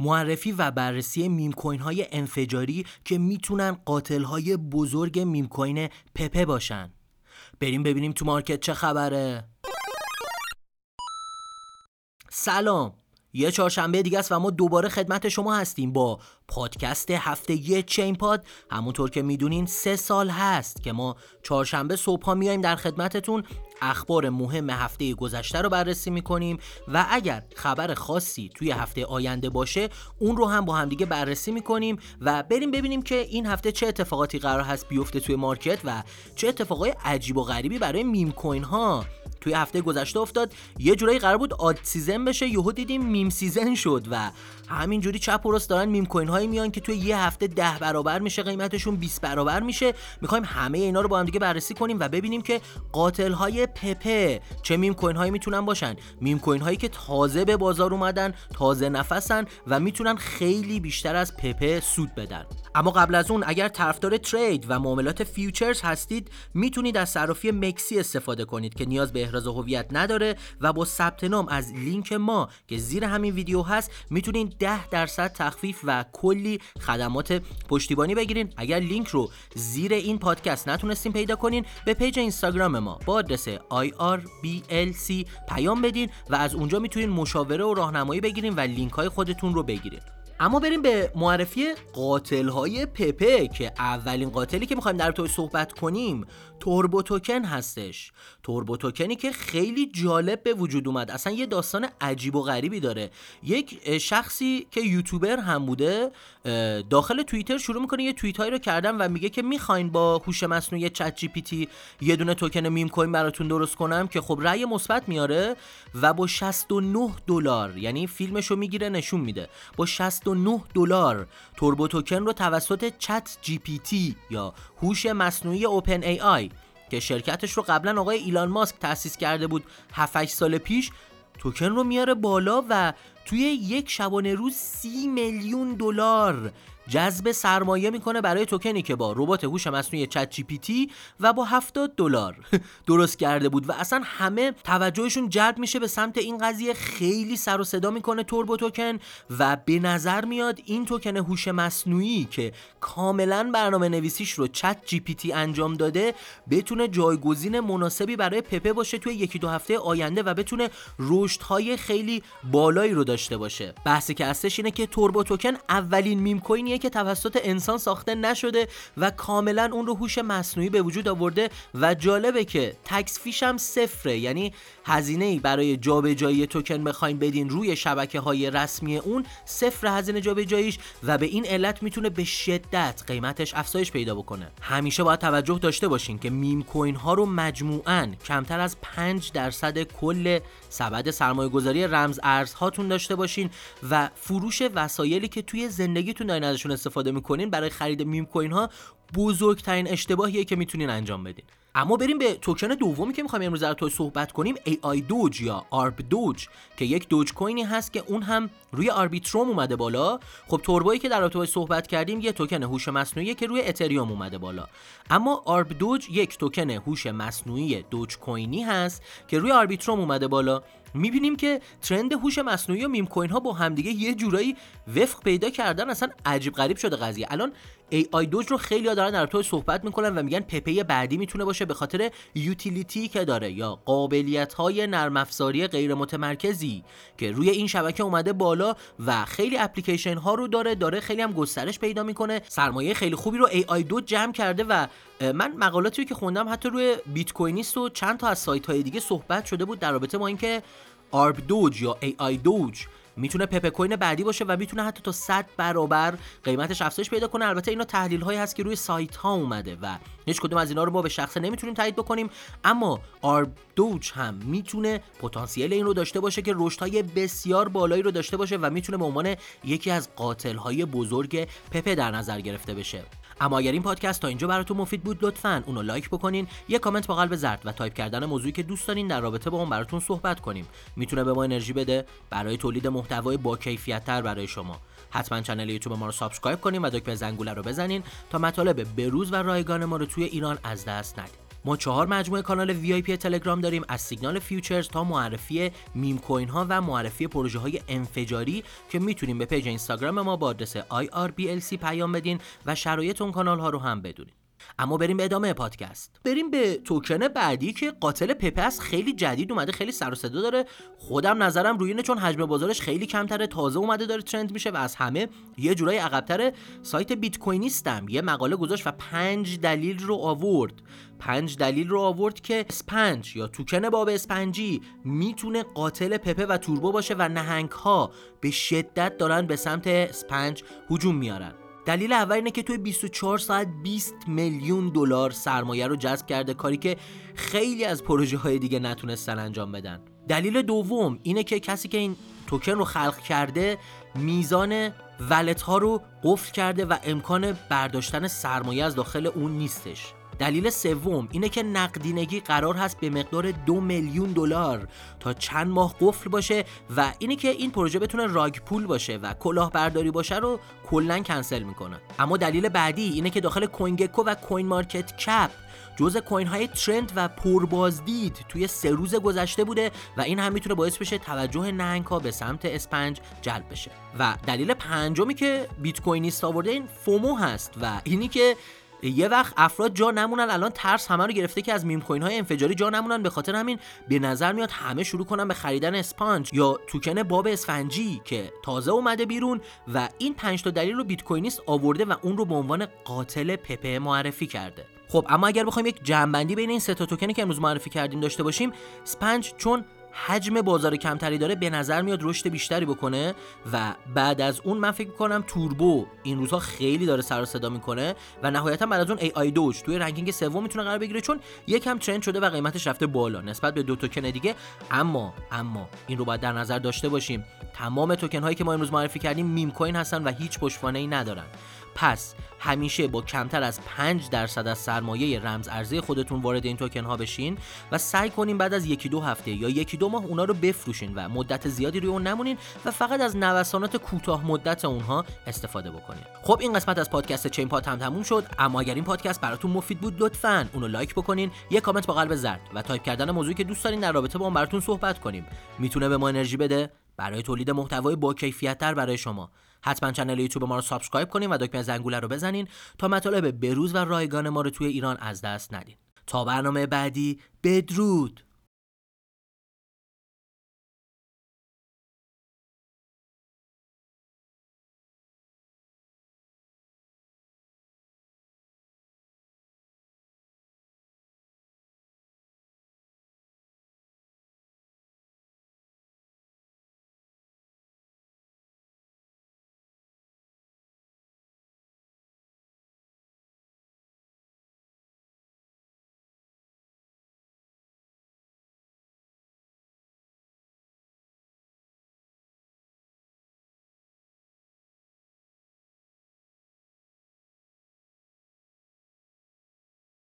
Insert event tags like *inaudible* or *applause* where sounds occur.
معرفی و بررسی meme coin های انفجاری که می‌تونن قاتل های بزرگ meme coin Pepe باشن. بریم ببینیم تو market چه خبره. سلام. یه چهارشنبه دیگه است و ما دوباره خدمت شما هستیم با پادکست هفتگی چین پاد. همونطور که می‌دونین سه سال هست که ما چهارشنبه صبح ها میایم در خدمتتون. اخبار مهم هفته گذشته رو بررسی می‌کنیم و اگر خبر خاصی توی هفته آینده باشه اون رو هم با همدیگه بررسی می‌کنیم و بریم ببینیم که این هفته چه اتفاقاتی قرار هست بیفته توی market و چه اتفاقای عجیب و غریبی برای meme coin ها. توی هفته گذشته افتاد. یه جورایی قرار بود alt season بشه. یهو دیدیم meme season شد و همینجوری چپ و راست دارن meme coin هایی میان که توی یه هفته ده برابر میشه قیمتشون 20 برابر میشه. می‌خوایم همه اینا رو با هم دیگه بررسی کنیم و ببینیم که قاتل های Pepe چه meme coin هایی می‌تونن باشن. meme coin هایی که تازه به بازار اومدن تازه نفسن و می‌تونن خیلی بیشتر از Pepe سود بدن. اما قبل از اون اگر طرفدار trade و معاملات futures هستید می‌تونید از صرافی MEXC استفاده کنید که نیاز به احراز هویت نداره و با ثبت نام از لینک ما که زیر همین ویدیو هست می‌تونید 10 درصد تخفیف و کلی خدمات پشتیبانی بگیرین. اگر لینک رو زیر این پادکست نتونستین پیدا کنین به پیج اینستاگرام ما با آدرس IRBLC پیام بدین و از اونجا می‌تونین مشاوره و راهنمایی بگیرین و لینک های خودتون رو بگیرین. اما بریم به معرفی قاتل های Pepe که اولین قاتلی که می‌خوایم در توی صحبت کنیم Turbo توکن هستش. Turbo توکنی که خیلی جالب به وجود اومد. اصلا یه داستان عجیب و غریبی داره. یک شخصی که یوتیوبر هم بوده داخل توییتر شروع می‌کنه یه توییت هایی رو کردن و میگه که می‌خواین با هوش مصنوعی ChatGPT یه دونه توکن meme coin براتون درست کنم که خب رأی مثبت میاره و با 69 دلار یعنی فیلمشو می‌گیره نشون میده. با 69 دلار. Turbo توکن رو توسط ChatGPT یا هوش مصنوعی OpenAI که شرکتش رو قبلا آقای ایلان ماسک تأسیس کرده بود 7 سال پیش توکن رو میاره بالا و توی یک شبانه روز سی میلیون دلار جذب سرمایه می‌کنه برای توکنی که با ربات هوش مصنوعی ChatGPT و با 70 دلار. *laughs* درست کرده بود و اصلا همه توجهشون جلب میشه به سمت این قضیه. خیلی سر و صدا می‌کنه Turbo توکن و به نظر میاد این توکن هوش مصنوعی که کاملا برنامه نویسیش رو ChatGPT انجام داده بتونه جایگزین مناسبی برای Pepe باشه توی یکی دو هفته آینده و بتونه رشدهای خیلی بالایی رو داشته باشه. بحثی که هستش اینه که Turbo توکن اولین meme coin یه که توسط انسان ساخته نشده و کاملا اون رو هوش مصنوعی به وجود آورده و جالبه که tax fee ش هم صفره. یعنی هزینه ای برای جابجایی توکن بخواین بدین روی شبکه های رسمی اون صفر هزینه جابجاییش و به این علت می‌تونه به شدت قیمتش افزایش پیدا بکنه. همیشه باید توجه داشته باشین که meme coin ها رو مجموعاً کمتر از 5 درصد کل سبد سرمایه گذاری رمز ارز هاتون داشته باشین و فروش وسایلی که توی زندگیتون دارین ازشون استفاده می‌کنین برای خرید meme coin ها بزرگترین اشتباهیه که می‌تونین انجام بدین. اما بریم به توکن دومی که می‌خوایم امروز در تو صحبت کنیم AI دوج یا آرب دوج که یک دوج کوینی هست که اون هم روی Arbitrum اومده بالا. خب Turbo یی که در رابطه صحبت کردیم یه توکن هوش مصنوعی که روی اتریوم اومده بالا. اما ArbDoge یک توکن هوش مصنوعی دوج کوینی هست که روی Arbitrum اومده بالا. می‌بینیم که trend هوش مصنوعی و meme coin ها با همدیگه یه جورایی وفق پیدا کردن اصلا عجیب غریب شده قضیه. الان آی دوج رو خیلی دارن در تو صحبت می‌کنن و میگن پپه بعدی می‌تونه باشه به خاطر یوتیلیتی که داره یا قابلیت های نرم افزاری غیر متمرکزی که روی این شبکه اومده بالا و خیلی اپلیکیشن ها رو داره داره خیلی هم گسترش پیدا می‌کنه. سرمایه خیلی خوبی رو آی دوج جمع کرده و من مقالاتی که خوندم حتی روی بیت کوینیست و چند تا از سایت های دیگه صحبت شده بود در رابطه با اینکه ArbDoge یا AI Doge می‌تونه Pepe coin بعدی باشه و می‌تونه حتی تا 100 برابر قیمتش افزایش پیدا کنه. البته اینا تحلیل هایی هست که روی سایت ها اومده و هیچ کدوم از اینا رو ما به شخصه نمی‌تونیم تایید بکنیم. اما ArbDoge هم می‌تونه پتانسیل این رو داشته باشه که رشد های بسیار بالایی رو داشته باشه و می‌تونه به عنوان یکی از قاتل های بزرگ Pepe در نظر گرفته بشه. اما اگر این پادکست تا اینجا براتون مفید بود لطفا اونو لایک بکنین یه کامنت با قلب زرد و تایپ کردن موضوعی که دوست دارین در رابطه با اون براتون صحبت کنیم. می‌تونه به ما انرژی بده برای تولید محتوای با کیفیت تر برای شما. حتما کانال یوتیوب ما رو subscribe کنین و دکمه زنگوله رو بزنین تا مطالب بروز و رایگان ما رو توی ایران از دست ندید. ما چهار مجموعه کانال VIP تلگرام داریم از سیگنال futures تا معرفی meme coin ها و معرفی پروژه های انفجاری که می‌تونیم به پیج اینستاگرام ما با آدرس IRBLC پیام بدین و شرایط اون کانال ها رو هم بدونید اما بریم به ادامه پادکست. بریم به توکن بعدی که قاتل Pepe است خیلی جدید اومده خیلی سر و صدا داره. خودم نظرم روی اینه چون حجم بازارش خیلی کمتره تازه اومده داره ترند میشه و از همه یه جورایی عقبتره. سایت بیت کوینیستم یه مقاله گذاشت و پنج دلیل رو آورد. پنج دلیل رو آورد که اسپنج یا توکن باب اسپنجی می‌تونه قاتل پپه و توربو باشه و نهنگ ها به شدت دارن به سمت اسپنج هجوم میارن. دلیل اول اینه که توی 24 ساعت 20 میلیون دلار سرمایه رو جذب کرده کاری که خیلی از پروژه های دیگه نتونستن انجام بدن. دلیل دوم اینه که کسی که این توکن رو خلق کرده میزان ولت ها رو قفل کرده و امکان برداشتن سرمایه از داخل اون نیستش. دلیل سوم اینه که نقدینگی قرار هست به مقدار دو میلیون دلار تا چند ماه قفل باشه و اینه که این پروژه بتونه راگ پول باشه و کلاهبرداری باشه رو کلا کنسل می‌کنه. اما دلیل بعدی اینه که داخل کوین گکو و کوین مارکت کپ جزء coin های trend و پربازدید توی سه روز گذشته بوده و این هم می‌تونه باعث بشه توجه نهنگ ها به سمت Sponge جلب بشه. و دلیل پنجمی که Bitcoinist آورده این FOMO هست و اینی که یه وقت افراد جا نمونن الان ترس همه رو گرفته که از meme coin های انفجاری جا نمونن. به خاطر همین به نظر میاد همه شروع کنن به خریدن Sponge یا توکن باب اسفنجی که تازه اومده بیرون و این پنج تا دلیل رو Bitcoinist آورده و اون رو به عنوان قاتل Pepe معرفی کرده. خب اما اگر بخوایم یک جمع بندی بین این سه تا توکنی که امروز معرفی کردیم داشته باشیم Sponge چون حجم بازار کمتری داره به نظر میاد رشد بیشتری بکنه و بعد از اون من فکر کنم Turbo این روزها خیلی داره سر صدا می‌کنه و نهایتا بعد از اون AiDoge توی ranking سوم می‌تونه قرار بگیره چون یکم trend شده و قیمتش رفته بالا. نسبت به دو توکن دیگه اما اما این رو باید در نظر داشته باشیم. تمام توکن هایی که ما امروز معرفی کردیم میم کوین هستن و هیچ پشتوانه ای ندارن. پس همیشه با کمتر از 5 درصد از سرمایه رمز ارزی خودتون وارد این توکن ها بشین و سعی کنین بعد از یکی دو هفته یا یکی دو ماه اونا رو بفروشین و مدت زیادی روی اون نمونین و فقط از نوسانات کوتاه مدت اونها استفاده بکنین. خب این قسمت از پادکست چین پات هم تموم شد اما اگر این پادکست براتون مفید بود لطفا اونو لایک بکنین یه کامنت با قلب زرد و تایپ کردن موضوعی که دوست دارین در رابطه با اون براتون صحبت کنیم. می‌تونه به ما انرژی بده برای تولید محتوای با کیفیت تر برای شما. حتما کانال یوتیوب ما رو subscribe کنین و دکمه زنگوله رو بزنین تا مطالب بروز و رایگان ما رو توی ایران از دست ندین. تا برنامه بعدی بدرود!